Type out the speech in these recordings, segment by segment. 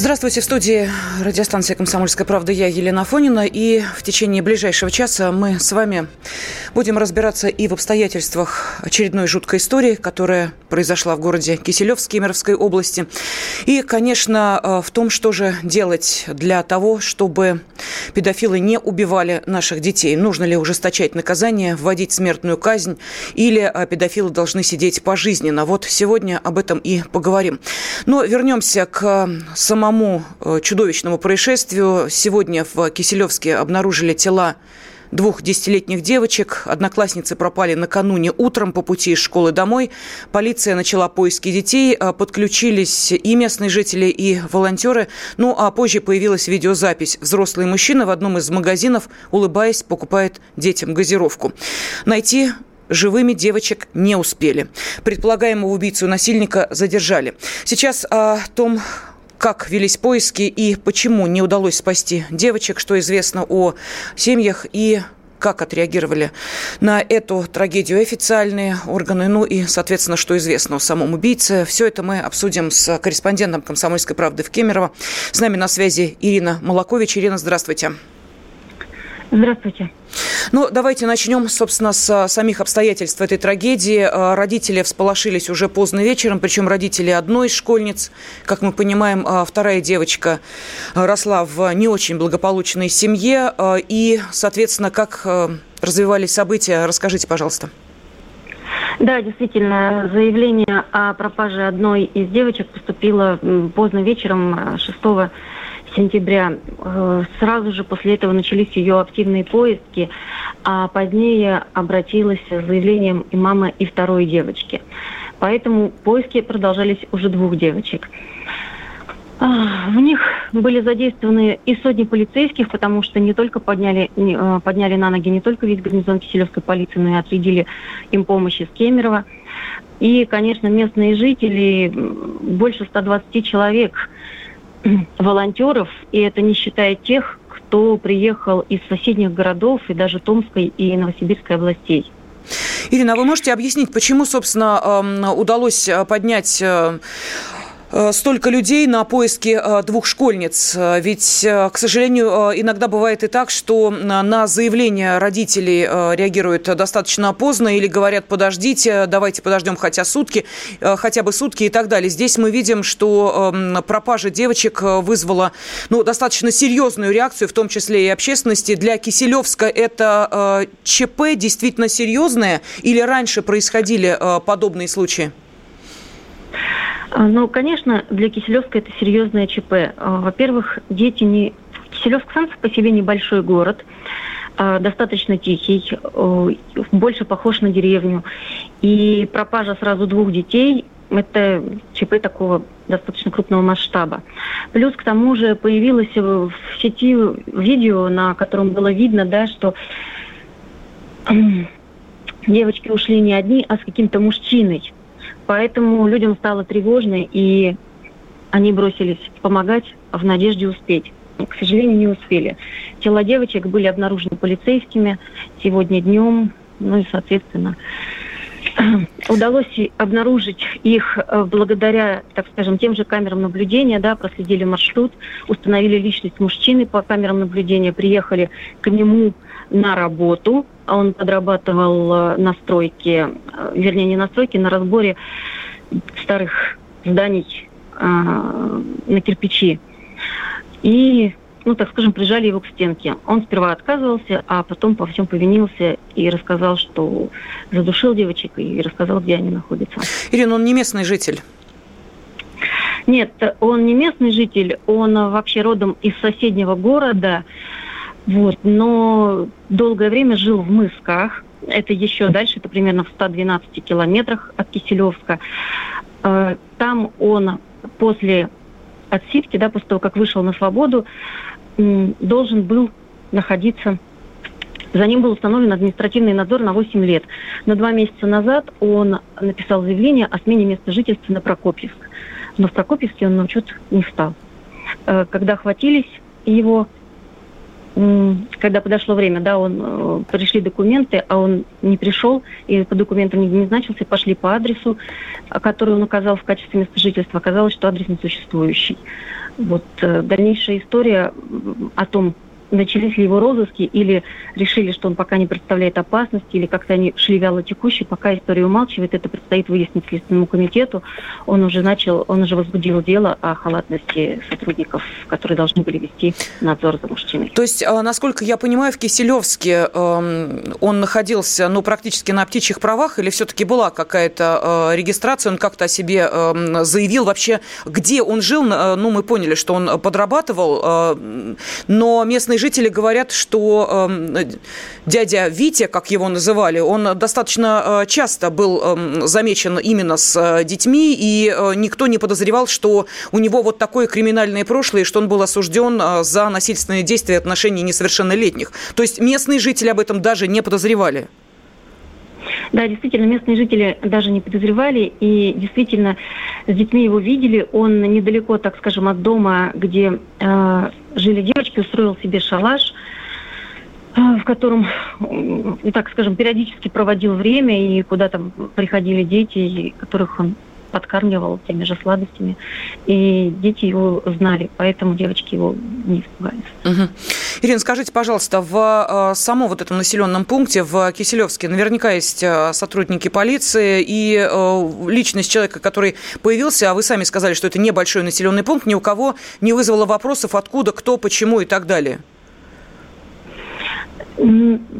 Здравствуйте, в студии радиостанции «Комсомольская правда» я, Елена Фонина. И в течение ближайшего часа мы с вами будем разбираться и в обстоятельствах очередной жуткой истории, которая произошла в городе Киселев Кемеровской области. И, конечно, э, в том, что же делать для того, чтобы педофилы не убивали наших детей. Нужно ли ужесточать наказание, вводить смертную казнь, или э, педофилы должны сидеть пожизненно. Вот сегодня об этом и поговорим. Но вернемся к самому самому э, чудовищному происшествию. Сегодня в Киселевске обнаружили тела двух десятилетних девочек. Одноклассницы пропали накануне утром по пути из школы домой. Полиция начала поиски детей. Э, подключились и местные жители, и волонтеры. Ну, а позже появилась видеозапись. Взрослый мужчина в одном из магазинов, улыбаясь, покупает детям газировку. Найти живыми девочек не успели. Предполагаемого убийцу насильника задержали. Сейчас о том, как велись поиски и почему не удалось спасти девочек, что известно о семьях и как отреагировали на эту трагедию официальные органы, ну и, соответственно, что известно о самом убийце. Все это мы обсудим с корреспондентом «Комсомольской правды» в Кемерово. С нами на связи Ирина Молокович. Ирина, здравствуйте. Здравствуйте. Ну, давайте начнем, собственно, с самих обстоятельств этой трагедии. А, родители всполошились уже поздно вечером, причем родители одной из школьниц. Как мы понимаем, а, вторая девочка росла в не очень благополучной семье. И, соответственно, как развивались события, расскажите, пожалуйста. Да, действительно, заявление о пропаже одной из девочек поступило поздно вечером 6 сентября. Э, сразу же после этого начались ее активные поиски, а позднее обратилась с заявлением и мама, и второй девочки. Поэтому поиски продолжались уже двух девочек. А, в них были задействованы и сотни полицейских, потому что не только подняли, э, подняли на ноги не только весь гарнизон Киселевской полиции, но и отрядили им помощь из Кемерово. И, конечно, местные жители, больше 120 человек, волонтеров, и это не считая тех, кто приехал из соседних городов и даже Томской и Новосибирской областей. Ирина, а вы можете объяснить, почему, собственно, эм, удалось э, поднять э, столько людей на поиски э, двух школьниц. Э, ведь, к сожалению, иногда бывает и так, что на заявление родителей реагируют достаточно поздно или говорят, подождите, давайте подождем хотя сутки, хотя бы сутки и так далее. Здесь мы видим, что эм, пропажа девочек вызвала ну, достаточно серьезную реакцию, в том числе и общественности. Для Киселевска это ЧП действительно серьезное или раньше происходили подобные случаи? Ну, конечно, для Киселевска это серьезное ЧП. А, во-первых, дети не... Киселевск сам по себе небольшой город, а, достаточно тихий, больше похож на деревню. И пропажа сразу двух детей – это ЧП такого достаточно крупного масштаба. Плюс к тому же появилось в сети видео, на котором было видно, да, что девочки ушли не одни, а с каким-то мужчиной. Поэтому людям стало тревожно, и они бросились помогать в надежде успеть. К сожалению, не успели. Тела девочек были обнаружены полицейскими сегодня днем, ну и, соответственно, удалось обнаружить их э, благодаря, так скажем, тем же камерам наблюдения, да, проследили маршрут, установили личность мужчины по камерам наблюдения, приехали к нему на работу, он подрабатывал э, на стройке, э, вернее, не на стройке, на разборе старых зданий э, на кирпичи. И, ну, так скажем, прижали его к стенке. Он сперва отказывался, а потом по всем повинился и рассказал, что задушил девочек и рассказал, где они находятся. Ирина, он не местный житель? Нет, он не местный житель, он вообще родом из соседнего города. Вот, но долгое время жил в Мысках. Это еще дальше, это примерно в 112 километрах от Киселевска. Э, там он после отсидки, да, после того, как вышел на свободу, должен был находиться За ним был установлен административный надзор на 8 лет. Но два месяца назад он написал заявление о смене места жительства на Прокопьевск. Но в Прокопьевске он на учет не встал. Э, когда хватились его когда подошло время, да, он э, пришли документы, а он не пришел и по документам не значился, пошли по адресу, который он указал в качестве места жительства. Оказалось, что адрес несуществующий. Вот э, дальнейшая история о том, начались ли его розыски или решили, что он пока не представляет опасности, или как-то они шли вяло текущие, пока история умалчивает, это предстоит выяснить Следственному комитету. Он уже начал, он уже возбудил дело о халатности сотрудников, которые должны были вести надзор за мужчиной. То есть, а, насколько я понимаю, в Киселевске эм, он находился, ну, практически на птичьих правах, или все-таки была какая-то э, регистрация, он как-то о себе эм, заявил вообще, где он жил, э, ну, мы поняли, что он подрабатывал, э, но местные жители говорят, что э, дядя Витя, как его называли, он достаточно э, часто был э, замечен именно с э, детьми, и э, никто не подозревал, что у него вот такое криминальное прошлое, что он был осужден э, за насильственные действия в отношении несовершеннолетних. То есть местные жители об этом даже не подозревали. Да, действительно, местные жители даже не подозревали, и действительно с детьми его видели. Он недалеко, так скажем, от дома, где э, жили девочки, устроил себе шалаш, э, в котором, так скажем, периодически проводил время, и куда там приходили дети, которых он подкармливал теми же сладостями. И дети его знали, поэтому девочки его не испугались. Угу. Ирина, скажите, пожалуйста, в э, самом вот этом населенном пункте, в Киселевске, наверняка есть э, сотрудники полиции и э, личность человека, который появился, а вы сами сказали, что это небольшой населенный пункт, ни у кого не вызвало вопросов, откуда, кто, почему и так далее.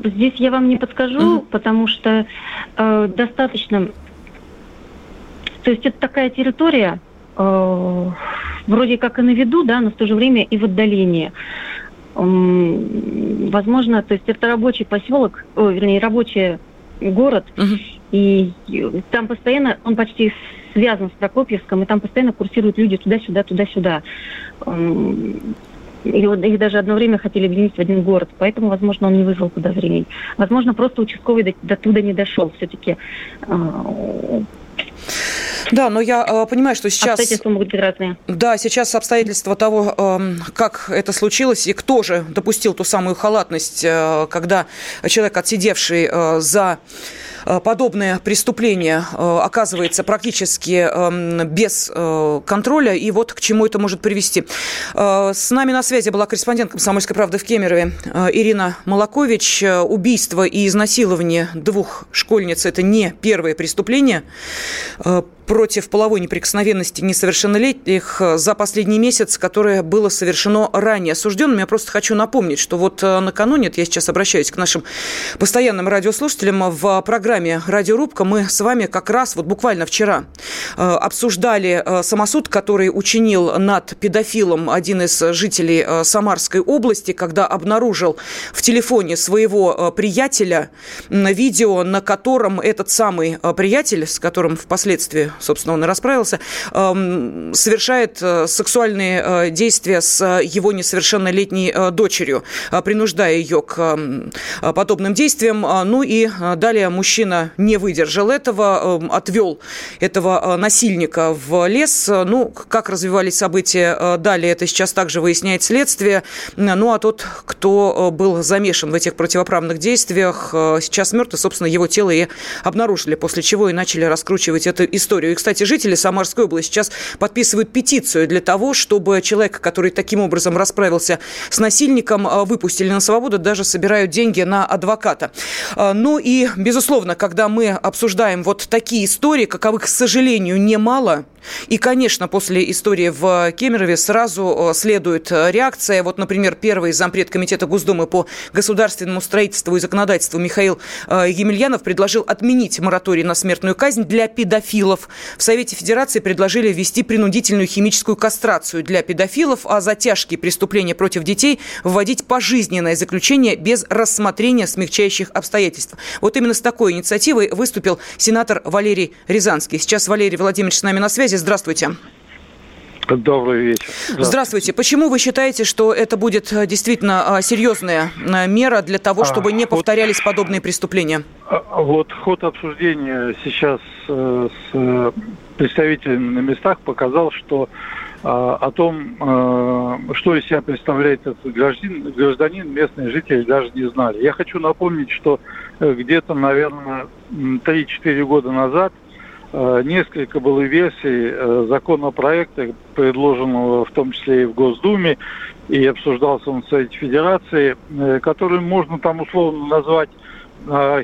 Здесь я вам не подскажу, mm потому что э, достаточно то есть это такая территория, э, вроде как и на виду, да, но в то же время и в отдалении. Э, возможно, то есть это рабочий поселок, о, вернее, рабочий город, угу. и там постоянно, он почти связан с Прокопьевском, и там постоянно курсируют люди туда-сюда, туда-сюда. И вот их даже одно время хотели объединить в один город, поэтому, возможно, он не вызвал подозрений. Возможно, просто участковый до, до туда не дошел. Все-таки э, да, но я э, понимаю, что сейчас... Обстоятельства могут быть разные. Да, сейчас обстоятельства того, э, как это случилось и кто же допустил ту самую халатность, э, когда человек, отсидевший э, за подобное преступление оказывается практически эм, без контроля, и вот к чему это может привести. С нами на связи была корреспондент «Комсомольской правды» в Кемерове Ирина Молокович. Убийство и изнасилование двух школьниц – это не первое преступление против половой неприкосновенности несовершеннолетних за последний месяц, которое было совершено ранее осужденным. Я просто хочу напомнить, что вот накануне, я сейчас обращаюсь к нашим постоянным радиослушателям, в программе «Радиорубка» мы с вами как раз вот буквально вчера э, обсуждали э, самосуд, который учинил над педофилом один из жителей э, Самарской области, когда обнаружил в телефоне своего приятеля видео, на котором этот самый приятель, с которым впоследствии собственно, он и расправился, совершает э, сексуальные э, действия с его несовершеннолетней э, дочерью, принуждая ее к подобным действиям. Ну и далее мужчина не выдержал этого, отвел этого насильника в лес. Ну, как развивались события далее, это сейчас также выясняет следствие. Ну, а тот, кто был замешан в этих противоправных действиях, сейчас мертв, и, собственно, его тело и обнаружили, после чего и начали раскручивать эту историю. И, кстати, жители Самарской области сейчас подписывают петицию для того, чтобы человека, который таким образом расправился с насильником, а, выпустили на свободу, даже собирают деньги на адвоката. А, ну и, безусловно, когда мы обсуждаем вот такие истории, каковых, к сожалению, немало, и, конечно, после истории в Кемерове сразу следует реакция. Вот, например, первый зампред Комитета Госдумы по государственному строительству и законодательству Михаил Емельянов предложил отменить мораторий на смертную казнь для педофилов. В Совете Федерации предложили ввести принудительную химическую кастрацию для педофилов, а за тяжкие преступления против детей вводить пожизненное заключение без рассмотрения смягчающих обстоятельств. Вот именно с такой инициативой выступил сенатор Валерий Рязанский. Сейчас Валерий Владимирович с нами на связи. Здравствуйте. Добрый вечер. Здравствуйте. Здравствуйте. Почему вы считаете, что это будет э, действительно э, серьезная э, мера для того, чтобы не повторялись подобные преступления? А, а вот ход обсуждения сейчас с представителями на местах показал, что о том, что из себя представляет этот гражданин, гражданин, местные жители даже не знали. Я хочу напомнить, что где-то, наверное, 3-4 года назад – несколько было версий э, законопроекта, предложенного в том числе и в Госдуме, и обсуждался он в Совете Федерации, э, который можно там условно назвать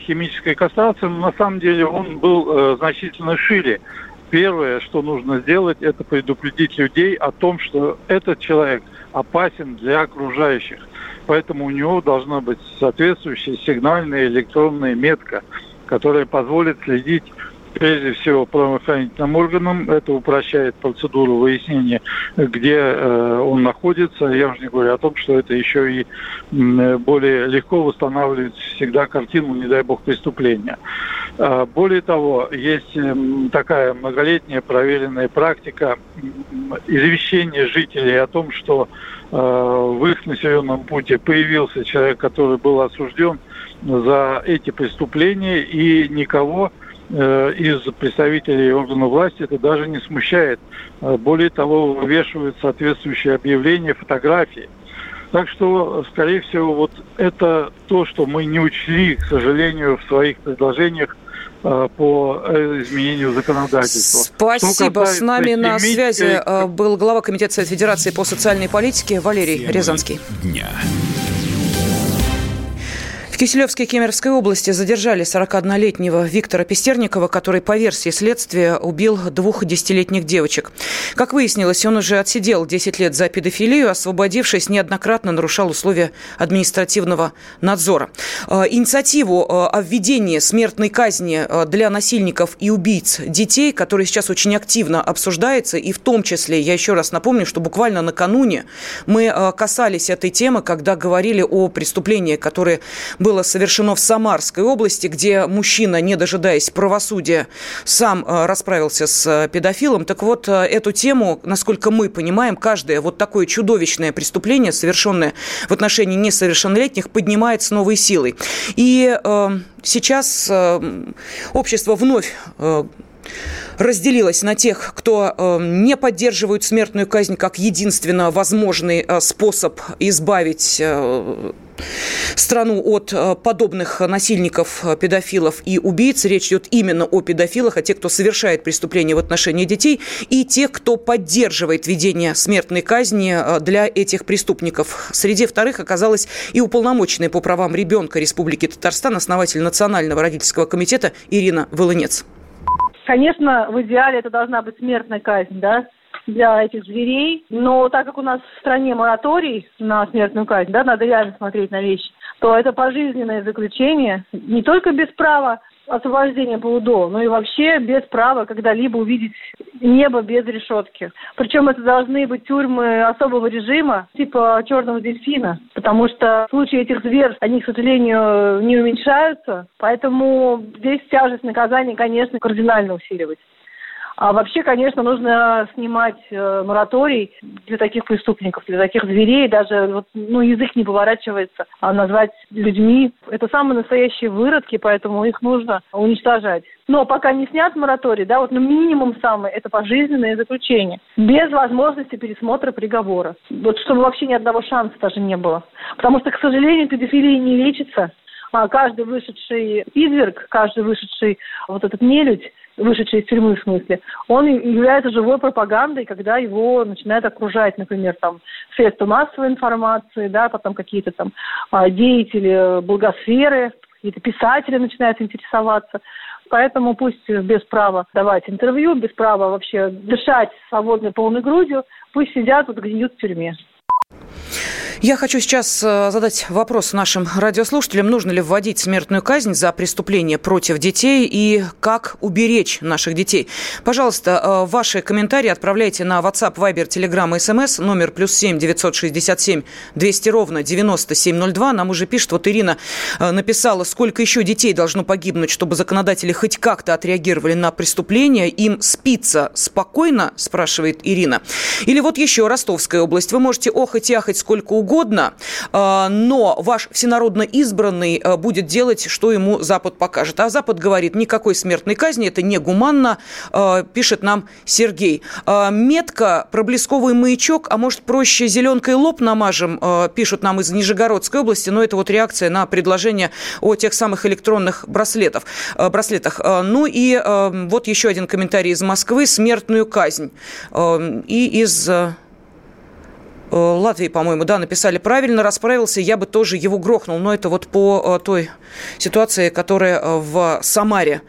химической кастрацией, но на самом деле он был значительно шире. Первое, что нужно сделать, это предупредить людей о том, что этот человек опасен для окружающих. Поэтому у него должна быть соответствующая сигнальная электронная метка, которая позволит следить прежде всего правоохранительным органам. Это упрощает процедуру выяснения, где э, он находится. Я уже не говорю о том, что это еще и э, более легко восстанавливает всегда картину, не дай бог, преступления. Э, более того, есть э, такая многолетняя проверенная практика извещения жителей о том, что э, в их населенном пути появился человек, который был осужден за эти преступления, и никого из представителей органов власти это даже не смущает. Э, более того, вывешивают соответствующие объявления, фотографии. Так что, скорее всего, вот это то, что мы не учли, к сожалению, в своих предложениях э, по изменению законодательства. Спасибо. С нами на связи был глава Комитета Совета Федерации по социальной политике Валерий Рязанский. Дня. В Киселевской Кемеровской области задержали 41-летнего Виктора Пестерникова, который, по версии следствия, убил двух десятилетних девочек. Как выяснилось, он уже отсидел 10 лет за педофилию, освободившись, неоднократно нарушал условия административного надзора. Э, инициативу э, о введении смертной казни э, для насильников и убийц детей, которая сейчас очень активно обсуждается, и в том числе, я еще раз напомню, что буквально накануне мы касались этой темы, когда говорили о преступлении, которые было совершено в Самарской области, где мужчина, не дожидаясь правосудия, сам э, расправился с э, педофилом. Так вот, э, эту тему, насколько мы понимаем, каждое вот такое чудовищное преступление, совершенное в отношении несовершеннолетних, поднимает с новой силой. И э, сейчас э, общество вновь э, разделилась на тех, кто э, не поддерживает смертную казнь как единственно возможный э, способ избавить э, страну от подобных насильников, педофилов и убийц. Речь идет именно о педофилах, о тех, кто совершает преступления в отношении детей, и тех, кто поддерживает введение смертной казни для этих преступников. Среди вторых оказалась и уполномоченная по правам ребенка Республики Татарстан, основатель Национального родительского комитета Ирина Волынец. Конечно, в идеале это должна быть смертная казнь, да, для этих зверей. Но так как у нас в стране мораторий на смертную казнь, да, надо реально смотреть на вещи, то это пожизненное заключение не только без права освобождения по УДО, но и вообще без права когда-либо увидеть небо без решетки. Причем это должны быть тюрьмы особого режима, типа черного дельфина, потому что случаи этих зверств, они, к сожалению, не уменьшаются, поэтому здесь тяжесть наказания, конечно, кардинально усиливать. А вообще, конечно, нужно снимать э, мораторий для таких преступников, для таких зверей. Даже вот, ну, язык не поворачивается а назвать людьми. Это самые настоящие выродки, поэтому их нужно уничтожать. Но пока не снят мораторий, да, вот ну, минимум самый, это пожизненное заключение. Без возможности пересмотра приговора. Вот чтобы вообще ни одного шанса даже не было. Потому что, к сожалению, педофилия не лечится. А каждый вышедший изверг, каждый вышедший вот этот нелюдь, вышедший из тюрьмы в смысле, он является живой пропагандой, когда его начинают окружать, например, там средства массовой информации, да, потом какие-то там а, деятели благосферы, какие-то писатели начинают интересоваться. Поэтому пусть без права давать интервью, без права вообще дышать свободной полной грудью, пусть сидят вот гниют в тюрьме. Я хочу сейчас э, задать вопрос нашим радиослушателям. Нужно ли вводить смертную казнь за преступление против детей и как уберечь наших детей? Пожалуйста, э, ваши комментарии отправляйте на WhatsApp, Viber, Telegram SMS номер плюс семь девятьсот шестьдесят семь двести ровно девяносто семь ноль два. Нам уже пишет, вот Ирина э, написала, сколько еще детей должно погибнуть, чтобы законодатели хоть как-то отреагировали на преступление. Им спится спокойно, спрашивает Ирина. Или вот еще Ростовская область. Вы можете охать и сколько угодно угодно, а, но ваш всенародно избранный а, будет делать, что ему Запад покажет. А Запад говорит, никакой смертной казни, это негуманно, а, пишет нам Сергей. Метка, проблесковый маячок, а может проще зеленкой лоб намажем, пишут нам из Нижегородской области, но это вот реакция на предложение о тех самых электронных браслетов, браслетах. Ну и вот еще один комментарий из Москвы, смертную казнь. И из Латвии, по-моему, да, написали правильно, расправился, я бы тоже его грохнул. Но это вот по э, той ситуации, которая э, в Самаре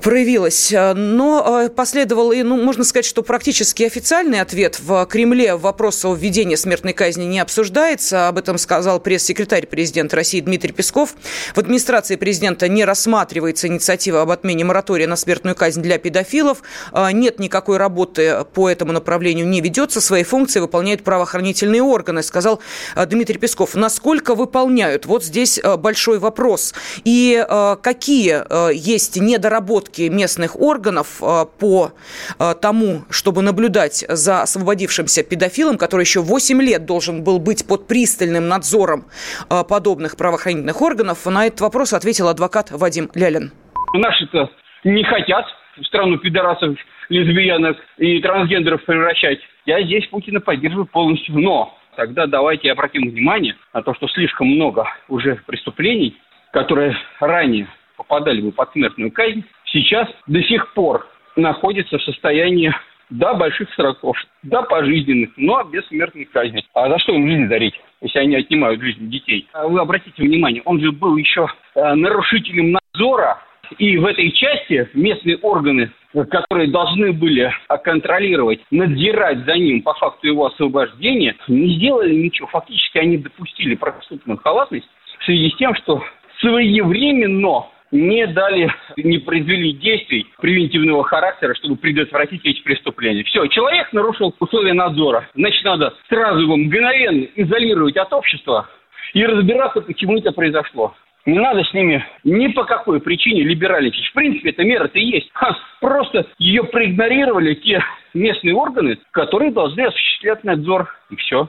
проявилась. Но э, последовал и, ну, можно сказать, что практически официальный ответ в Кремле вопрос о введении смертной казни не обсуждается. Об этом сказал пресс-секретарь президента России Дмитрий Песков. В администрации президента не рассматривается инициатива об отмене моратория на смертную казнь для педофилов. Э, нет никакой работы по этому направлению не ведется. Свои функции выполняют правоохранительные органы, сказал э, Дмитрий Песков. Насколько выполняют? Вот здесь большой вопрос. И какие есть недоработки наработки местных органов э, по э, тому, чтобы наблюдать за освободившимся педофилом, который еще 8 лет должен был быть под пристальным надзором э, подобных правоохранительных органов, на этот вопрос ответил адвокат Вадим Лялин. Наши-то не хотят в страну пидорасов, лесбиянок и трансгендеров превращать. Я здесь Путина поддерживаю полностью. Но тогда давайте обратим внимание на то, что слишком много уже преступлений, которые ранее попадали бы под смертную казнь, сейчас до сих пор находится в состоянии да, больших сроков, да, пожизненных, но без смертной казни. А за что им жизнь дарить, если они отнимают жизнь детей? А вы обратите внимание, он же был еще э, нарушителем надзора, и в этой части местные органы, которые должны были контролировать, надзирать за ним по факту его освобождения, не сделали ничего. Фактически они допустили преступную халатность в связи с тем, что своевременно не дали, не произвели действий превентивного характера, чтобы предотвратить эти преступления. Все, человек нарушил условия надзора. Значит, надо сразу его мгновенно изолировать от общества и разбираться, почему это произошло. Не надо с ними ни по какой причине либеральничать. В принципе, эта мера-то есть. Ха, просто ее проигнорировали те местные органы, которые должны осуществлять надзор. И все.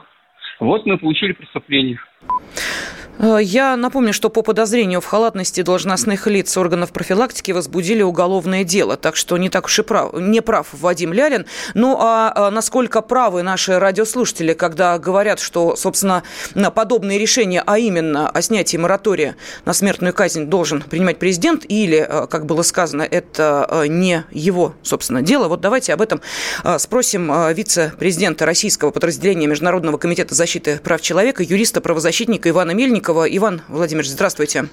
Вот мы получили преступление. Э, я напомню, что по подозрению в халатности должностных лиц органов профилактики возбудили уголовное дело. Так что не так уж и прав, не прав Вадим Лялин. Ну а, а насколько правы наши радиослушатели, когда говорят, что, собственно, подобные решения, а именно о снятии моратория на смертную казнь должен принимать президент, или, э, как было сказано, это э, не его, собственно, дело. Вот давайте об этом спросим вице-президента российского подразделения Международного комитета защиты прав человека, юриста-правозащитника Ивана Мельникова. Мельникова. Иван Владимирович, здравствуйте.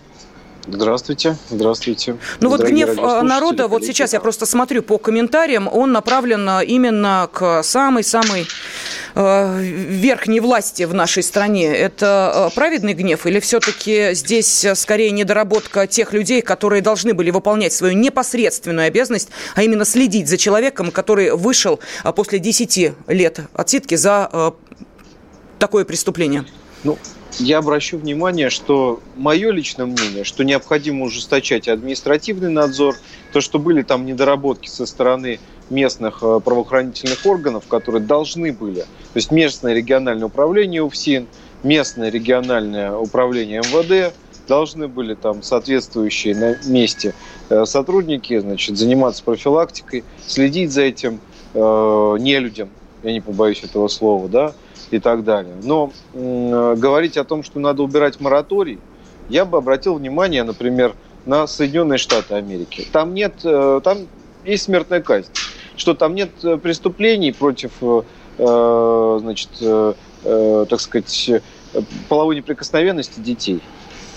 Здравствуйте, здравствуйте. Ну вот гнев э, народа, вот сейчас я просто смотрю по комментариям, он направлен э, именно к самой-самой э, верхней власти в нашей стране. Это праведный гнев или все-таки здесь скорее недоработка тех людей, которые должны были выполнять свою непосредственную обязанность, а именно следить за человеком, который вышел после 10 лет отсидки за э, такое преступление? Ну, я обращу внимание, что мое личное мнение, что необходимо ужесточать административный надзор, то, что были там недоработки со стороны местных э, правоохранительных органов, которые должны были, то есть местное региональное управление УФСИН, местное региональное управление МВД, должны были там соответствующие на месте э, сотрудники значит, заниматься профилактикой, следить за этим э, нелюдям, я не побоюсь этого слова, да, и так далее. Но э, говорить о том, что надо убирать мораторий, я бы обратил внимание, например, на Соединенные Штаты Америки. Там нет, э, там есть смертная казнь. Что там нет э, преступлений против, э, значит, э, э, так сказать, половой неприкосновенности детей.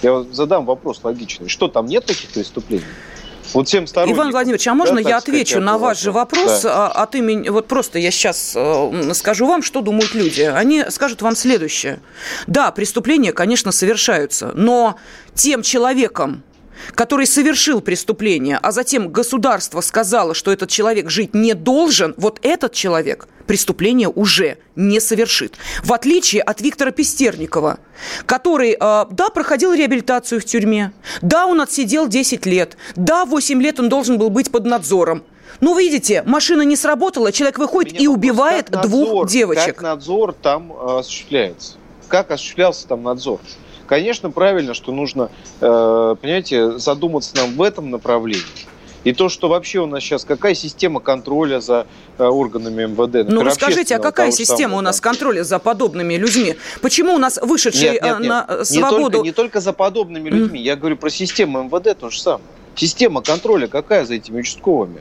Я задам вопрос логичный. Что там нет таких преступлений? Вот всем Иван Владимирович, а можно да, я отвечу сказать, на ваш же вопрос да. от имени... Вот просто я сейчас э, скажу вам, что думают люди. Они скажут вам следующее. Да, преступления, конечно, совершаются, но тем человеком, который совершил преступление, а затем государство сказало, что этот человек жить не должен, вот этот человек преступление уже не совершит. В отличие от Виктора Пестерникова, который, э, да, проходил реабилитацию в тюрьме, да, он отсидел 10 лет, да, 8 лет он должен был быть под надзором. Ну, видите, машина не сработала, человек выходит Меня и убивает надзор, двух девочек. Как надзор там э, осуществляется? Как осуществлялся там надзор? Конечно, правильно, что нужно, э, понимаете, задуматься нам в этом направлении. И то, что вообще у нас сейчас, какая система контроля за э, органами МВД? Ну, расскажите, а какая система у нас контроля за подобными людьми? Почему у нас вышедшие нет, нет, нет. на свободу... Не только, не только за подобными людьми, mm. я говорю про систему МВД, то же самое. Система контроля какая за этими участковыми?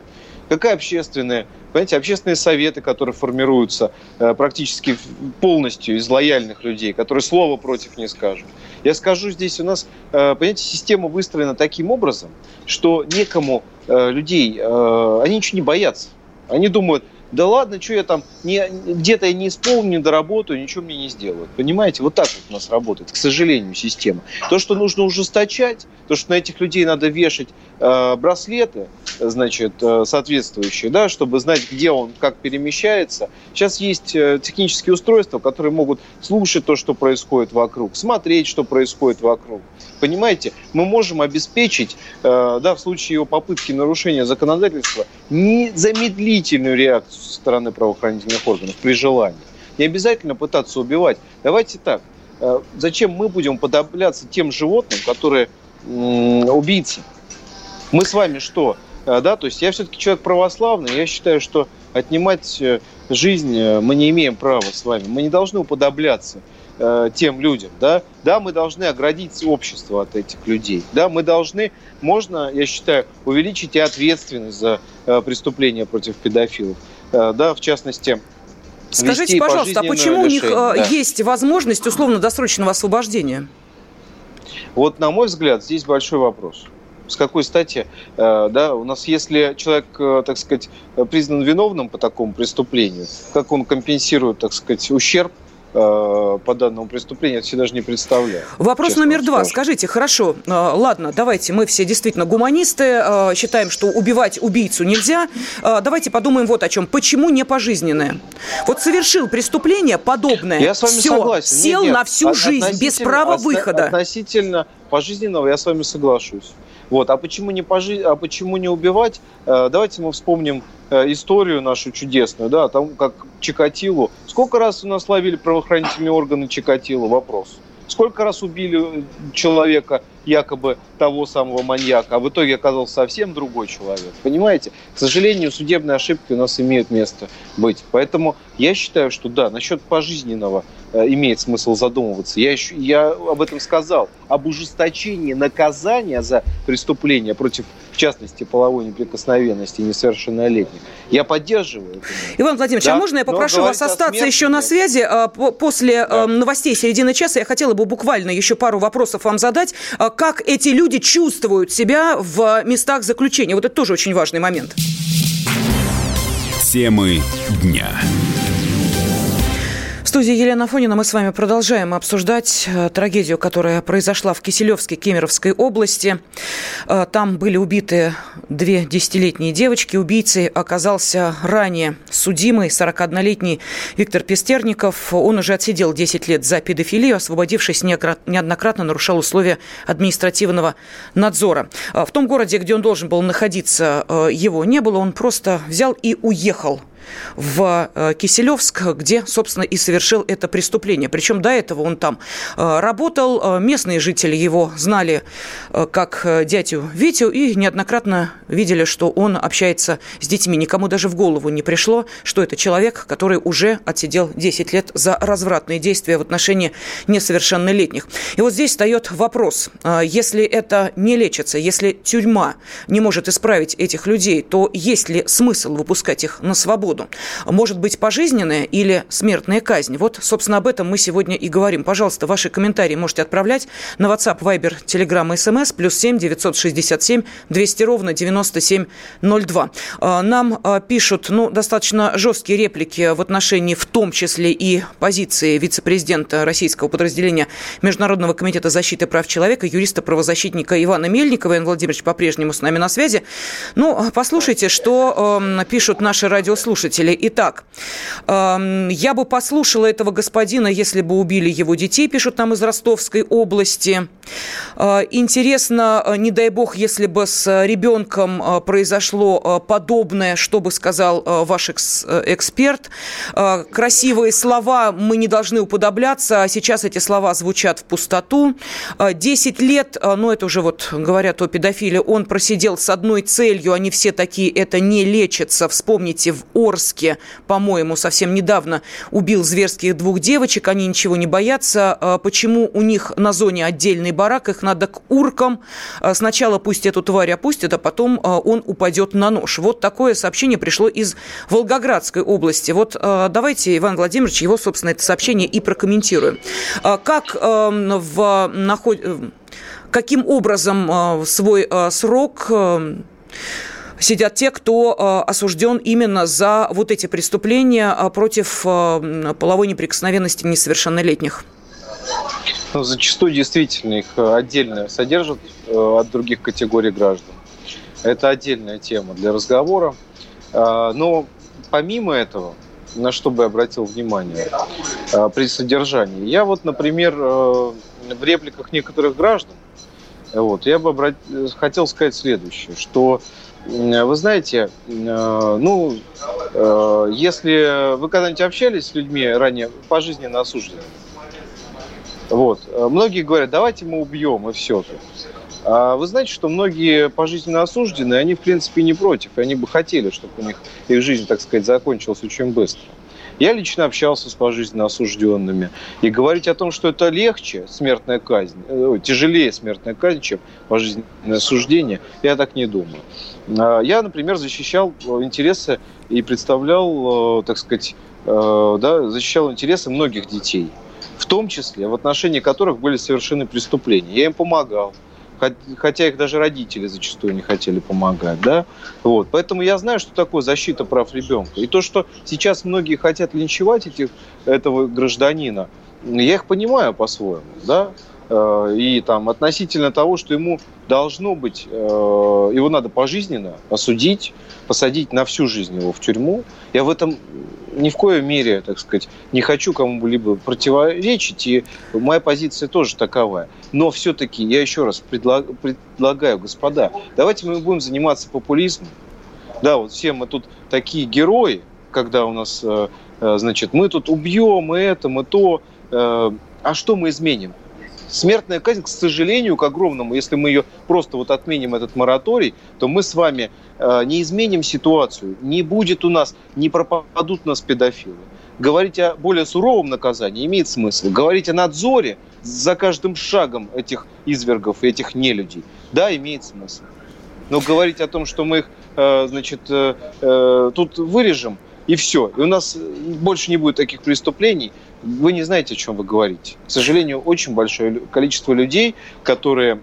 Какая общественная Понимаете, общественные советы, которые формируются э, практически полностью из лояльных людей, которые слова против не скажут. Я скажу, здесь у нас, э, понимаете, система выстроена таким образом, что некому э, людей, они ничего не боятся. Они думают, да ладно, что я там, не, где-то я не исполню, не доработаю, ничего мне не сделают. Понимаете, вот так вот у нас работает, к сожалению, система. То, что нужно ужесточать, то, что на этих людей надо вешать браслеты, значит, э, соответствующие, да, чтобы знать, где он, как перемещается. Сейчас есть э, технические устройства, которые могут слушать то, что происходит вокруг, смотреть, что происходит вокруг. Понимаете, мы можем обеспечить, э, да, в случае его попытки нарушения законодательства, незамедлительную реакцию со стороны правоохранительных органов при желании. Не обязательно пытаться убивать. Давайте так. Э, зачем мы будем подобляться тем животным, которые убийцы? Мы с вами что? Э, да, то есть я все-таки человек православный, я считаю, что отнимать жизнь мы не имеем права с вами. Мы не должны уподобляться э, тем людям, да, да, мы должны оградить общество от этих людей, да, мы должны, можно, я считаю, увеличить и ответственность за э, преступления против педофилов, э, да, в частности, Скажите, пожалуйста, а почему лишение, у них э, да. есть возможность условно-досрочного освобождения? Вот, на мой взгляд, здесь большой вопрос. С какой стати, э, да, у нас, если человек, э, так сказать, признан виновным по такому преступлению, как он компенсирует, так сказать, ущерб Э, по данному преступлению, это себе даже не представляю. Вопрос номер два. Скажу. Скажите, хорошо, ладно, давайте, мы все действительно гуманисты, считаем, что убивать убийцу нельзя. Давайте подумаем вот о чем. Почему не пожизненное? Вот совершил преступление подобное, я с вами все, согласен. сел нет, нет. на всю жизнь без права выхода. Относительно пожизненного я с вами соглашусь. Вот. А почему не, пожи... а почему не убивать? Э, давайте мы вспомним э, историю нашу чудесную, да, там как Чикатилу. Сколько раз у нас ловили правоохранительные органы Чикатилу? Вопрос. Сколько раз убили человека якобы того самого маньяка, а в итоге оказался совсем другой человек. Понимаете? К сожалению, судебные ошибки у нас имеют место быть. Поэтому я считаю, что да, насчет пожизненного э, имеет смысл задумываться. Я, еще, я об этом сказал. Об ужесточении наказания за преступления против, в частности, половой неприкосновенности несовершеннолетних. Я поддерживаю это. Иван Владимирович, а да? а можно я попрошу вас остаться еще на связи? А, после да. Эм, новостей середины часа я хотела бы буквально еще пару вопросов вам задать. А, как эти люди чувствуют себя в местах заключения? Вот это тоже очень важный момент. Темы дня студии Елена Фонина мы с вами продолжаем обсуждать э, трагедию, которая произошла в Киселевской Кемеровской области. Э, там были убиты две десятилетние девочки. Убийцей оказался ранее судимый 41-летний Виктор Пестерников. Он уже отсидел 10 лет за педофилию, освободившись неоднократно нарушал условия административного надзора. Э, в том городе, где он должен был находиться, его не было. Он просто взял и уехал в э, Киселевск, где, собственно, и совершил это преступление. Причем до этого он там э, работал, э, местные жители его знали как дядю Витю и неоднократно видели, что он общается с детьми. Никому даже в голову не пришло, что это человек, который уже отсидел 10 лет за развратные действия в отношении несовершеннолетних. И вот здесь встает вопрос, если это не лечится, если тюрьма не может исправить этих людей, то есть ли смысл выпускать их на свободу? Свободу. Может быть пожизненная или смертная казнь? Вот, собственно, об этом мы сегодня и говорим. Пожалуйста, ваши комментарии можете отправлять на WhatsApp, Viber, Telegram, SMS, плюс 7 967 200 ровно 9702. А, нам а, пишут, ну, достаточно жесткие реплики в отношении в том числе и позиции вице-президента российского подразделения Международного комитета защиты прав человека, юриста-правозащитника Ивана Мельникова. Иван Владимирович по-прежнему с нами на связи. Ну, послушайте, что э, пишут наши радиослушатели. Итак, э, я бы послушала этого господина, если бы убили его детей, пишут нам из Ростовской области. Э, интересно, э, не дай бог, если бы с ребенком э, произошло э, подобное, что бы сказал э, ваш экс э, эксперт. Э, красивые слова мы не должны уподобляться, а сейчас эти слова звучат в пустоту. Э, десять лет, э, ну это уже вот говорят о педофиле, он просидел с одной целью, они все такие, это не лечится. Вспомните, в Орске, по-моему, совсем недавно убил зверских двух девочек, они ничего не боятся. Э, почему у них на зоне отдельный барак, их надо к уркам. Сначала пусть эту тварь опустят, а потом он упадет на нож. Вот такое сообщение пришло из Волгоградской области. Вот давайте, Иван Владимирович, его, собственно, это сообщение и прокомментируем. Как в наход каким образом э, свой э, срок э, сидят те, кто осужден именно за вот эти преступления против половой неприкосновенности несовершеннолетних? Ну, зачастую действительно их отдельно содержат от других категорий граждан. Это отдельная тема для разговора. Но помимо этого, на что бы я обратил внимание при содержании, я вот, например, в репликах некоторых граждан вот. Я бы обрат... хотел сказать следующее, что вы знаете, э, ну, э, если вы когда-нибудь общались с людьми ранее пожизненно осужденными, вот, многие говорят, давайте мы убьем, и все. А вы знаете, что многие пожизненно осужденные, они, в принципе, не против. Они бы хотели, чтобы у них их жизнь, так сказать, закончилась очень быстро. Я лично общался с пожизненно осужденными. И говорить о том, что это легче, смертная казнь, э, тяжелее смертная казнь, чем пожизненное осуждение, я так не думаю. А, я, например, защищал э, интересы и представлял, э, так сказать, да, защищал интересы многих детей, в том числе в отношении которых были совершены преступления. Я им помогал хотя их даже родители зачастую не хотели помогать, да, вот, поэтому я знаю, что такое защита прав ребенка, и то, что сейчас многие хотят линчевать этих, этого гражданина, я их понимаю по-своему, да, и там относительно того, что ему должно быть, э, его надо пожизненно осудить, посадить на всю жизнь его в тюрьму. Я в этом ни в коей мере, так сказать, не хочу кому-либо противоречить, и моя позиция тоже таковая. Но все-таки я еще раз предлаг, предлагаю, господа, давайте мы будем заниматься популизмом. Да, вот все мы тут такие герои, когда у нас, э, э, значит, мы тут убьем и это, мы то. Э, а что мы изменим? Смертная казнь, к сожалению, к огромному, если мы ее просто вот отменим этот мораторий, то мы с вами э, не изменим ситуацию, не будет у нас, не пропадут у нас педофилы. Говорить о более суровом наказании имеет смысл. Говорить о надзоре за каждым шагом этих извергов этих нелюдей, да, имеет смысл. Но говорить о том, что мы их, э, значит, э, э тут вырежем, и все. И у нас больше не будет таких преступлений – вы не знаете, о чем вы говорите. К сожалению, очень большое количество людей, которые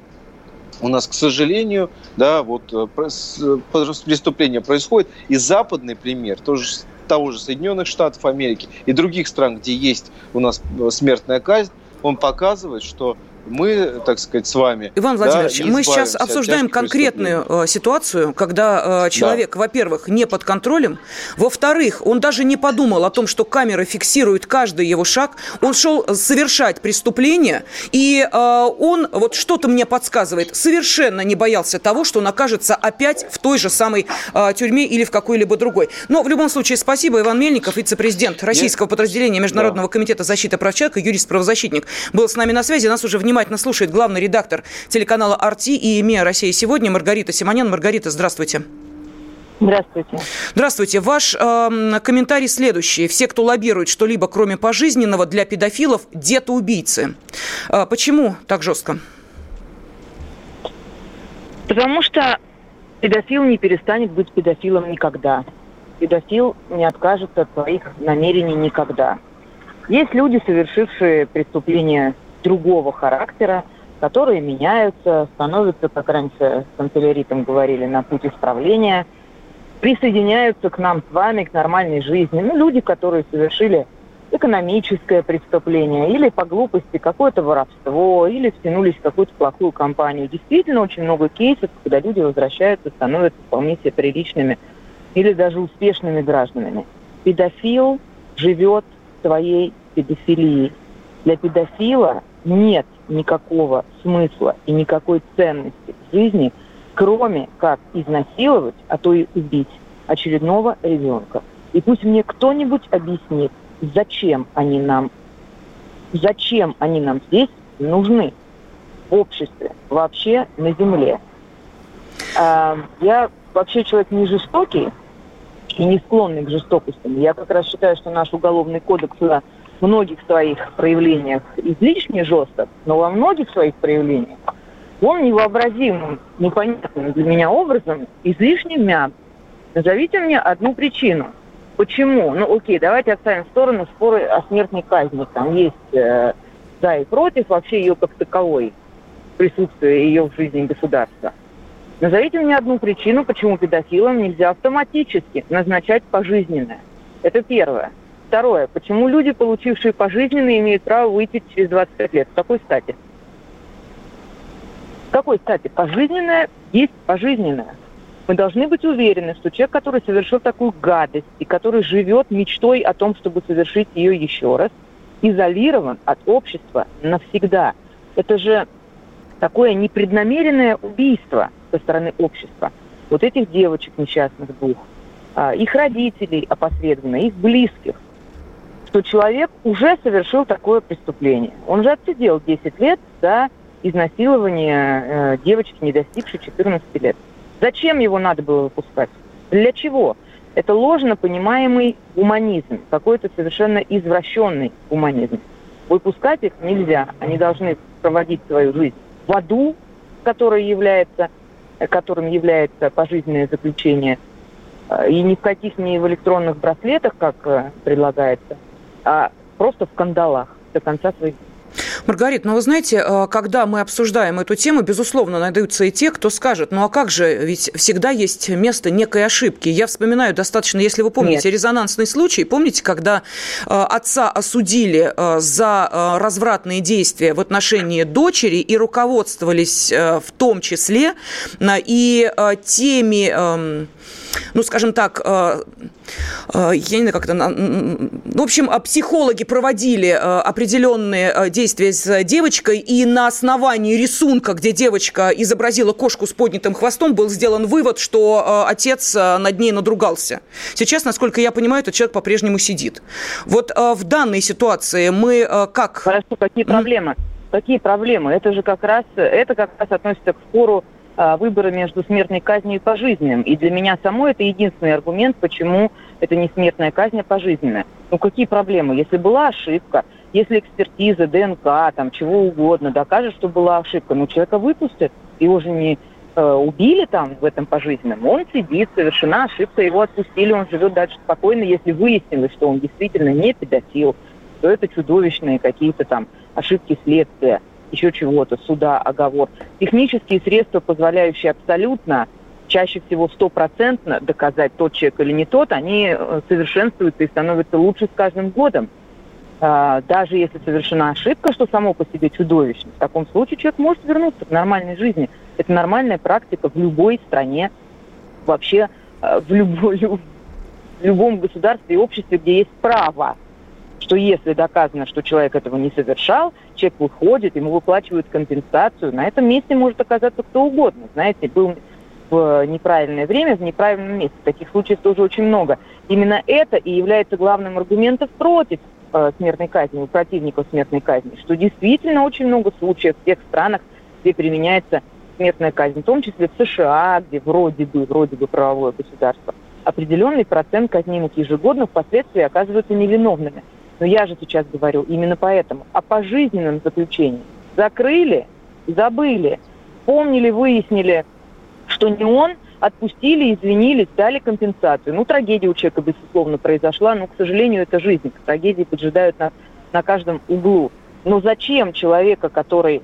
у нас, к сожалению, да, вот э, преступление происходит. И западный пример, тоже того же Соединенных Штатов Америки и других стран, где есть у нас э, смертная казнь, он показывает, что мы, так сказать, с вами... Иван Владимирович, да, мы сейчас обсуждаем конкретную э, ситуацию, когда э, человек, да. во-первых, не под контролем, во-вторых, он даже не подумал о том, что камера фиксирует каждый его шаг, он шел совершать преступление, и э, он, вот что-то мне подсказывает, совершенно не боялся того, что он окажется опять в той же самой тюрьме или в какой-либо другой. Но в любом случае, спасибо, Иван Мельников, вице-президент российского подразделения Международного да. комитета защиты прав человека, юрист-правозащитник, был с нами на связи, нас уже внимательно внимательно слушает главный редактор телеканала «Арти» и ИМЕА «Россия сегодня» Маргарита Симонян. Маргарита, здравствуйте. Здравствуйте. Здравствуйте. Ваш э, комментарий следующий. Все, кто лоббирует что-либо, кроме пожизненного, для педофилов – детоубийцы. Э, почему так жестко? Потому что педофил не перестанет быть педофилом никогда. педофил не откажется от своих намерений никогда. Есть люди, совершившие преступления другого характера, которые меняются, становятся, как раньше с канцеляритом говорили, на путь исправления, присоединяются к нам с вами, к нормальной жизни. Ну, люди, которые совершили экономическое преступление или по глупости какое-то воровство, или втянулись в какую-то плохую компанию. Действительно, очень много кейсов, когда люди возвращаются, становятся вполне себе приличными или даже успешными гражданами. Педофил живет своей педофилией. Для педофила нет никакого смысла и никакой ценности в жизни, кроме как изнасиловать, а то и убить очередного ребенка. И пусть мне кто-нибудь объяснит, зачем они нам, зачем они нам здесь нужны в обществе, вообще на земле. А, я вообще человек не жестокий и не склонный к жестокостям. Я как раз считаю, что наш уголовный кодекс многих своих проявлениях излишне жесток, но во многих своих проявлениях он невообразимым, непонятным для меня образом излишне мягк. Назовите мне одну причину – Почему? Ну, окей, давайте оставим в сторону споры о смертной казни. Там есть э, за и против вообще ее как таковой, присутствие ее в жизни государства. Назовите мне одну причину, почему педофилам нельзя автоматически назначать пожизненное. Это первое. Второе. Почему люди, получившие пожизненное, имеют право выйти через 25 лет? С какой стати? С какой стати? Пожизненное есть пожизненное. Мы должны быть уверены, что человек, который совершил такую гадость и который живет мечтой о том, чтобы совершить ее еще раз, изолирован от общества навсегда. Это же такое непреднамеренное убийство со стороны общества. Вот этих девочек несчастных двух, а, их родителей опосредованно, их близких, что человек уже совершил такое преступление. Он же отсидел 10 лет за изнасилование э, девочки, не достигшей 14 лет. Зачем его надо было выпускать? Для чего? Это ложно понимаемый гуманизм, какой-то совершенно извращенный гуманизм. Выпускать их нельзя. Они должны проводить свою жизнь в аду, который является, которым является пожизненное заключение, э, и ни в каких не в электронных браслетах, как э, предлагается, а просто в кандалах до конца своих Маргарита, ну вы знаете, э, когда мы обсуждаем эту тему, безусловно, найдутся и те, кто скажет, ну а как же, ведь всегда есть место некой ошибки. Я вспоминаю достаточно, если вы помните, Нет. резонансный случай, помните, когда э, отца осудили э, за развратные действия в отношении дочери и руководствовались в том числе и теми ну, скажем так, э, э, я не знаю, как это... В общем, а психологи проводили э, определенные действия с девочкой, и на основании рисунка, где девочка изобразила кошку с поднятым хвостом, был сделан вывод, что отец над ней надругался. Сейчас, насколько я понимаю, этот человек по-прежнему сидит. Вот в данной ситуации мы как... Хорошо, какие проблемы? Какие проблемы? Это же как раз, это как раз относится к спору выбора между смертной казнью и пожизненным. И для меня самой это единственный аргумент, почему это не смертная казнь, а пожизненная. Ну какие проблемы? Если была ошибка, если экспертиза, ДНК, там чего угодно докажет, что была ошибка, ну человека выпустят, его же не э, убили там в этом пожизненном, он сидит, совершена ошибка, его отпустили, он живет дальше спокойно, если выяснилось, что он действительно не педофил, то это чудовищные какие-то там ошибки следствия еще чего-то, суда, оговор. Технические средства, позволяющие абсолютно, чаще всего стопроцентно доказать, тот человек или не тот, они э, совершенствуются и становятся лучше с каждым годом. А, даже если совершена ошибка, что само по себе чудовищно, в таком случае человек может вернуться к нормальной жизни. Это нормальная практика в любой стране, вообще э, в, любой, в любом государстве и обществе, где есть право что если доказано, что человек этого не совершал, человек выходит, ему выплачивают компенсацию, на этом месте может оказаться кто угодно. Знаете, был в неправильное время, в неправильном месте. Таких случаев тоже очень много. Именно это и является главным аргументом против э, смертной казни, у противников смертной казни, что действительно очень много случаев в тех странах, где применяется смертная казнь, в том числе в США, где вроде бы, вроде бы правовое государство, определенный процент казнимых ежегодно впоследствии оказываются невиновными. Но я же сейчас говорю именно поэтому. О пожизненном заключении. Закрыли, забыли, помнили, выяснили, что не он, отпустили, извинились, дали компенсацию. Ну, трагедия у человека, безусловно, произошла, но, к сожалению, это жизнь. Трагедии поджидают нас на каждом углу. Но зачем человека, который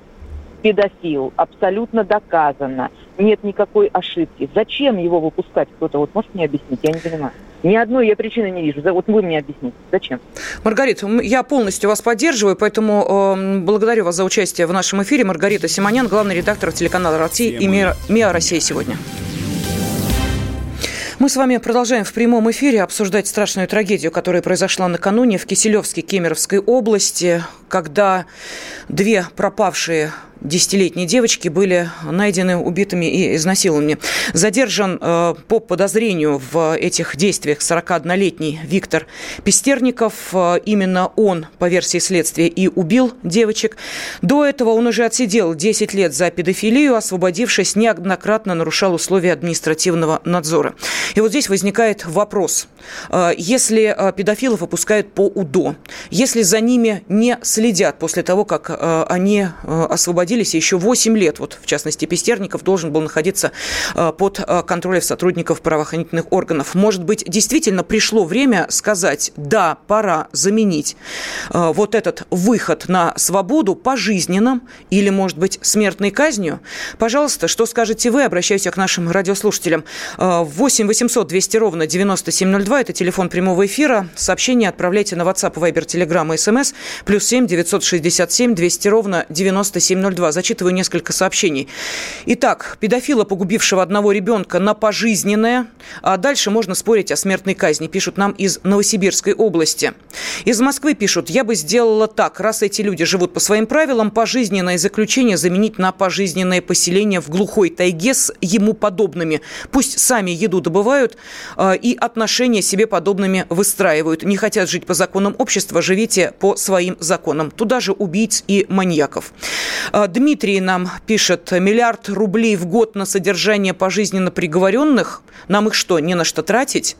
педофил, абсолютно доказано, нет никакой ошибки. Зачем его выпускать кто-то? Вот можете мне объяснить? Я не понимаю. Ни одной я причины не вижу. Вот вы мне объясните. Зачем? Маргарита, я полностью вас поддерживаю, поэтому э, благодарю вас за участие в нашем эфире. Маргарита Симонян, главный редактор телеканала «Россия» и «МИА, МИА Россия» сегодня. Мы с вами продолжаем в прямом эфире обсуждать страшную трагедию, которая произошла накануне в Киселевске Кемеровской области, когда две пропавшие десятилетние девочки были найдены убитыми и изнасилованными. Задержан э, по подозрению в этих действиях 41-летний Виктор Пестерников. Э, именно он, по версии следствия, и убил девочек. До этого он уже отсидел 10 лет за педофилию, освободившись, неоднократно нарушал условия административного надзора. И вот здесь возникает вопрос. Э, если э, педофилов опускают по УДО, если за ними не следят после того, как они освободились находились еще 8 лет. Вот, в частности, Пестерников должен был находиться э, под э, контролем сотрудников правоохранительных органов. Может быть, действительно пришло время сказать, да, пора заменить э, вот этот выход на свободу пожизненным или, может быть, смертной казнью? Пожалуйста, что скажете вы? Обращаюсь к нашим радиослушателям. 8 800 200 ровно 9702. Это телефон прямого эфира. Сообщение отправляйте на WhatsApp, Viber, Telegram SMS. Плюс 7 967 200 ровно 9702. 2. Зачитываю несколько сообщений. Итак, педофила, погубившего одного ребенка на пожизненное. А дальше можно спорить о смертной казни, пишут нам из Новосибирской области. Из Москвы пишут, я бы сделала так, раз эти люди живут по своим правилам, пожизненное заключение заменить на пожизненное поселение в глухой тайге с ему подобными. Пусть сами еду добывают э, и отношения себе подобными выстраивают. Не хотят жить по законам общества, живите по своим законам. Туда же убийц и маньяков. Дмитрий нам пишет, миллиард рублей в год на содержание пожизненно приговоренных. Нам их что, не на что тратить?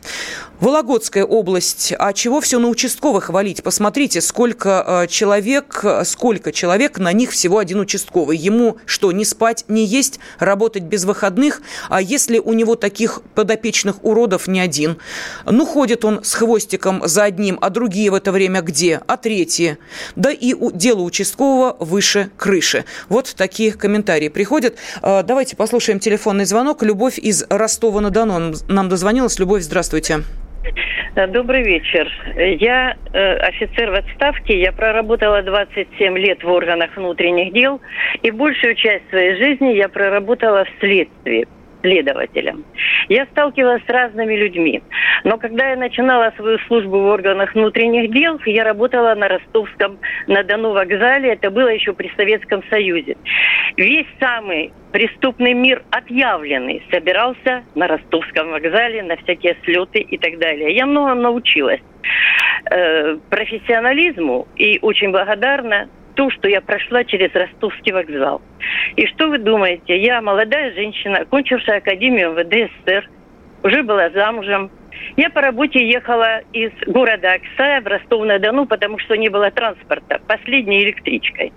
Вологодская область. А чего все на участковых валить? Посмотрите, сколько э, человек, сколько человек, на них всего один участковый. Ему что, не спать, не есть, работать без выходных? А если у него таких подопечных уродов не один? Ну, ходит он с хвостиком за одним, а другие в это время где? А третьи? Да и у, дело участкового выше крыши. Вот такие комментарии приходят. Э, давайте послушаем телефонный звонок. Любовь из Ростова-на-Дону нам дозвонилась. Любовь, здравствуйте. Э, добрый вечер. Я э, офицер в отставке. Я проработала 27 лет в органах внутренних дел. И большую часть своей жизни я проработала в следствии следователем. Я сталкивалась с разными людьми. Но когда я начинала свою службу в органах внутренних дел, я работала на Ростовском, на Дону вокзале. Это было еще при Советском Союзе. Весь самый преступный мир отъявленный собирался на Ростовском вокзале, на всякие слеты и так далее. Я много научилась э, профессионализму и очень благодарна то, что я прошла через Ростовский вокзал. И что вы думаете? Я молодая женщина, окончившая Академию МВД СССР, уже была замужем. Я по работе ехала из города Оксая в Ростов-на-Дону, потому что не было транспорта, последней электричкой.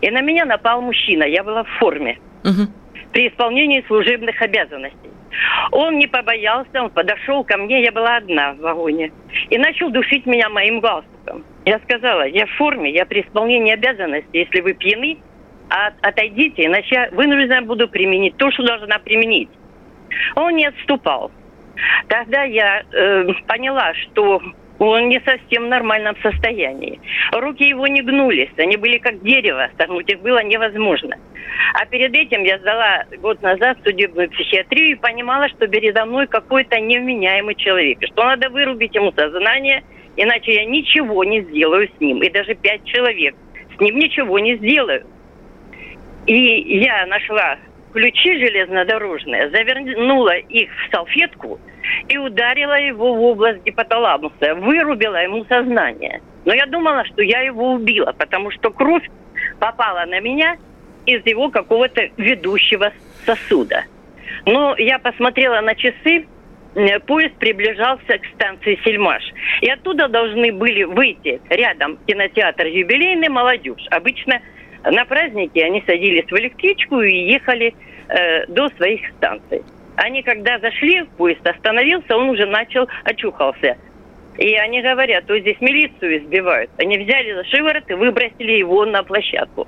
И на меня напал мужчина, я была в форме. Угу. При исполнении служебных обязанностей. Он не побоялся, он подошел ко мне, я была одна в вагоне, и начал душить меня моим галстуком. Я сказала, я в форме, я при исполнении обязанностей, если вы пьяны, от, отойдите, иначе я вынуждена буду применить то, что должна применить. Он не отступал. Тогда я э, поняла, что он не совсем в нормальном состоянии. Руки его не гнулись, они были как дерево, согнуть их было невозможно. А перед этим я сдала год назад судебную психиатрию и понимала, что передо мной какой-то невменяемый человек, что надо вырубить ему сознание, иначе я ничего не сделаю с ним, и даже пять человек с ним ничего не сделаю. И я нашла ключи железнодорожные, завернула их в салфетку и ударила его в область гипоталамуса, вырубила ему сознание. Но я думала, что я его убила, потому что кровь попала на меня из его какого-то ведущего сосуда. Но я посмотрела на часы, поезд приближался к станции Сельмаш. И оттуда должны были выйти рядом кинотеатр «Юбилейный» молодежь. Обычно на праздники они садились в электричку и ехали э, до своих станций. Они когда зашли, поезд остановился, он уже начал, очухался. И они говорят, то здесь милицию избивают. Они взяли за шиворот и выбросили его на площадку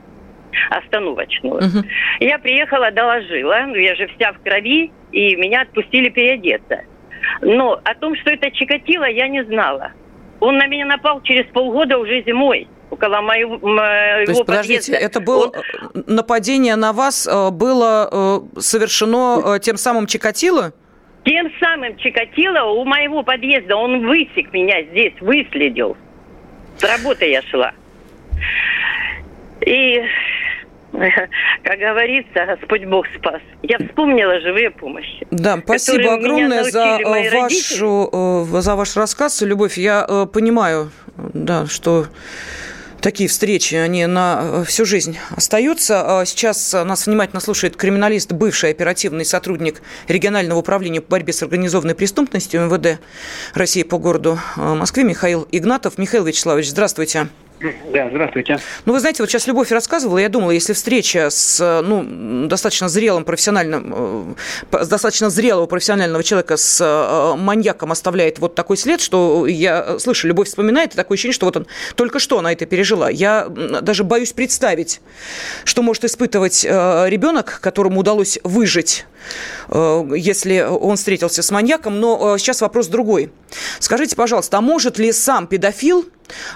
остановочную. Угу. Я приехала, доложила, ну, я же вся в крови, и меня отпустили переодеться. Но о том, что это Чикатило, я не знала. Он на меня напал через полгода уже зимой около моего, моего То есть, подождите, это было Он... Э, нападение на вас э, было э, совершено тем самым Чикатило? Тем самым Чикатило у моего подъезда, он высек меня здесь, выследил. С работы я шла. И, как говорится, Господь Бог спас. Я вспомнила живые помощи. Да, спасибо огромное за вашу, за ваш рассказ, Любовь. Я понимаю, да, что такие встречи, они на э, всю жизнь остаются. А сейчас нас внимательно слушает криминалист, бывший оперативный сотрудник регионального управления по борьбе с организованной преступностью МВД России по городу э, Москве Михаил Игнатов. Михаил Вячеславович, здравствуйте. Да, здравствуйте. Ну, вы знаете, вот сейчас Любовь рассказывала, я думала, если встреча с, ну, достаточно зрелым профессиональным, э, с достаточно зрелого профессионального человека с э, маньяком оставляет вот такой след, что я слышу, Любовь вспоминает, и такое ощущение, что вот он только что она это пережила. Я даже боюсь представить, что может испытывать э, ребенок, которому удалось выжить, если он встретился с маньяком. Но сейчас вопрос другой. Скажите, пожалуйста, а может ли сам педофил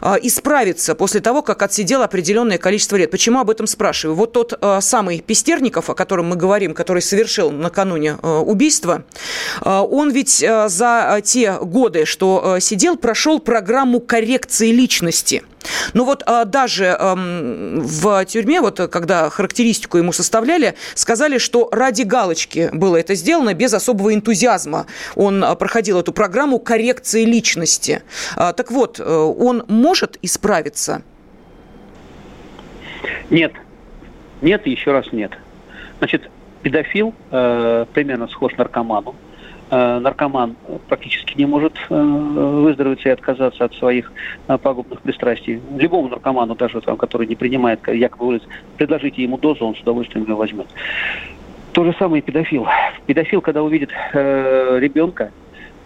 а, исправиться после того, как отсидел определенное количество лет. Почему об этом спрашиваю? Вот тот самый Пестерников, о котором мы говорим, который совершил накануне а, убийство, он ведь за те годы, что сидел, прошел программу коррекции личности – ну вот а, даже в тюрьме, вот когда характеристику ему составляли, сказали, что ради галочки было это сделано, без особого энтузиазма. Он а, проходил эту программу коррекции личности. А, так вот, э, он может исправиться? Нет. Нет еще раз нет. Значит, педофил э, примерно схож наркоману. Э, наркоман практически не может э, выздороветь и отказаться от своих э, пагубных пристрастий. Любому наркоману, даже там, который не принимает якобы улиц, предложите ему дозу, он с удовольствием ее возьмет. То же самое и педофил. Педофил, когда увидит э, ребенка,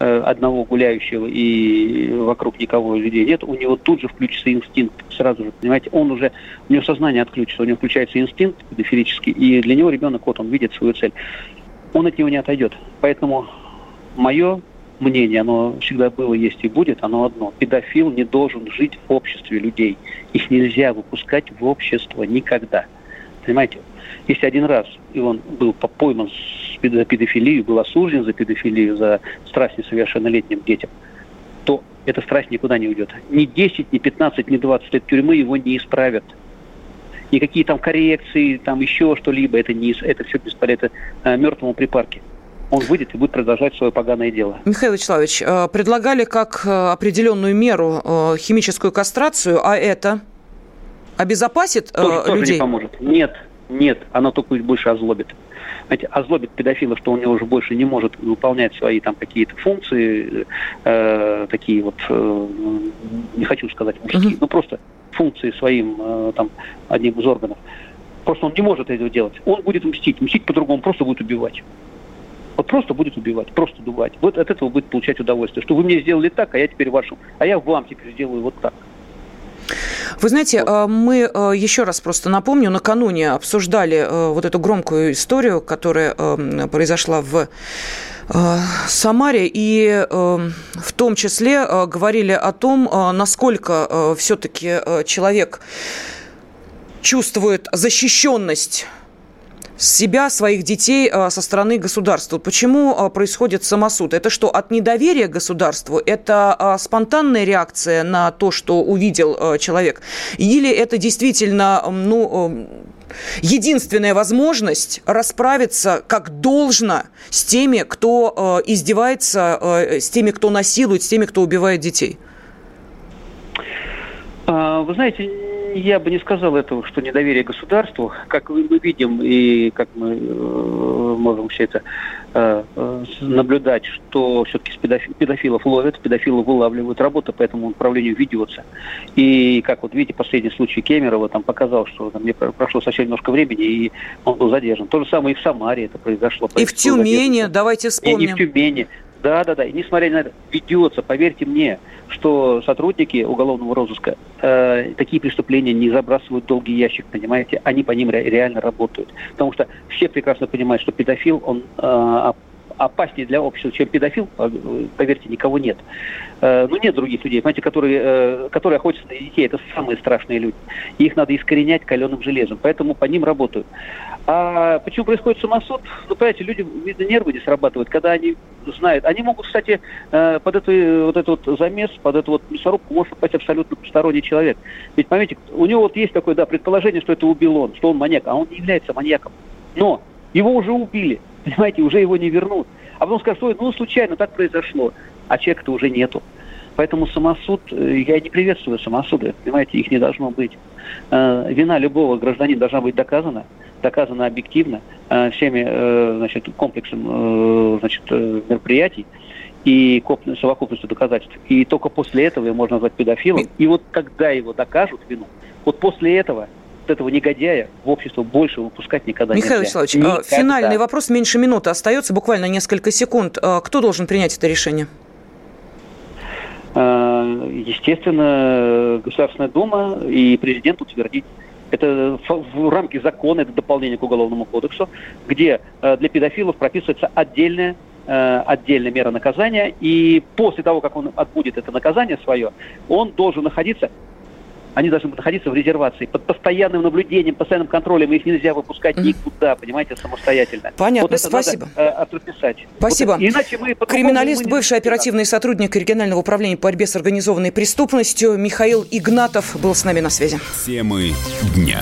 одного гуляющего и вокруг никого людей нет, у него тут же включится инстинкт сразу же, понимаете, он уже, у него сознание отключится, у него включается инстинкт педофилический, и для него ребенок, вот он видит свою цель, он от него не отойдет. Поэтому мое мнение, оно всегда было, есть и будет, оно одно. Педофил не должен жить в обществе людей. Их нельзя выпускать в общество никогда. Понимаете? Если один раз и он был пойман за педофилию, был осужден за педофилию, за страсть несовершеннолетним детям, то эта страсть никуда не уйдет. Ни 10, ни 15, ни 20 лет тюрьмы его не исправят. Никакие там коррекции, там еще что-либо, это, не, это все бесполезно. Это э, мертвому припарке он выйдет и будет продолжать свое поганое дело. Михаил Вячеславович, э, предлагали как э, определенную меру э, химическую кастрацию, а это обезопасит тоже, людей? Тоже не поможет. Нет, нет, оно только больше озлобит. Знаете, озлобит педофила, что он уже больше не может выполнять свои там какие-то функции, э, такие вот, э, не хочу сказать мужские, uh-huh. но просто функции своим э, там одним из органов. Просто он не может этого делать. Он будет мстить. Мстить по-другому, просто будет убивать. Вот просто будет убивать, просто дувать. Вот от этого будет получать удовольствие. Что вы мне сделали так, а я теперь вашу, а я вам теперь сделаю вот так. Вы знаете, э, мы э, еще раз просто напомню, накануне обсуждали э, вот эту громкую историю, которая произошла в Самаре, и в том числе говорили о том, насколько все-таки человек чувствует защищенность себя, своих детей а, со стороны государства. Почему а, происходит самосуд? Это что, от недоверия государству? Это а, спонтанная реакция на то, что увидел человек? Или это действительно, ну, единственная возможность расправиться как должно с теми, кто издевается, с теми, кто насилует, с теми, кто убивает детей? Вы знаете, я бы не сказал этого, что недоверие государству. Как мы видим и как мы э, можем все это э, э, наблюдать, что все-таки педофи- педофилов ловят, педофилов вылавливают, работа по этому направлению ведется. И как вот видите, последний случай Кемерова там показал, что там, мне прошло совсем немножко времени, и он был задержан. То же самое и в Самаре это произошло. И в Тюмени, давайте вспомним. И, и в Тюмени. Да, да, да. И несмотря на это, ведется, поверьте мне, что сотрудники уголовного розыска э, такие преступления не забрасывают долгий ящик, понимаете, они по ним ре- реально работают. Потому что все прекрасно понимают, что педофил, он э, опаснее для общества, чем педофил, поверьте, никого нет. Э, ну, нет других людей, понимаете, которые, э, которые охотятся на детей, это самые страшные люди. их надо искоренять каленым железом, поэтому по ним работают. А почему происходит самосуд? Ну, понимаете, люди, видно, нервы не срабатывают, когда они знают. Они могут, кстати, э, под эту, вот этот вот замес, под эту вот мясорубку может попасть абсолютно посторонний человек. Ведь, поймите, у него вот есть такое, да, предположение, что это убил он, что он маньяк, а он не является маньяком. Но его уже убили, понимаете, уже его не вернут. А потом скажут, что ну, случайно так произошло, а человека-то уже нету. Поэтому самосуд, я не приветствую самосуды, понимаете, их не должно быть. Вина любого гражданина должна быть доказана доказано объективно э, всеми э, значит, комплексом э, значит, мероприятий и совокупностью доказательств. И только после этого его можно назвать педофилом. И вот когда его докажут вину, вот после этого вот этого негодяя в общество больше выпускать никогда Михаил нельзя. Вячеславович, никогда. финальный вопрос, меньше минуты остается, буквально несколько секунд. Кто должен принять это решение? Естественно, Государственная Дума и президент утвердить это в рамке закона, это дополнение к Уголовному кодексу, где э, для педофилов прописывается отдельная э, отдельная мера наказания, и после того, как он отбудет это наказание свое, он должен находиться они должны находиться в резервации под постоянным наблюдением, постоянным контролем. Их нельзя выпускать никуда, понимаете, самостоятельно. Понятно, вот спасибо. Надо, э. Спасибо. Вот, иначе мы Криминалист, мы бывший оперативный сотрудник регионального управления по борьбе с организованной преступностью Михаил Игнатов был с нами на связи. Темы дня.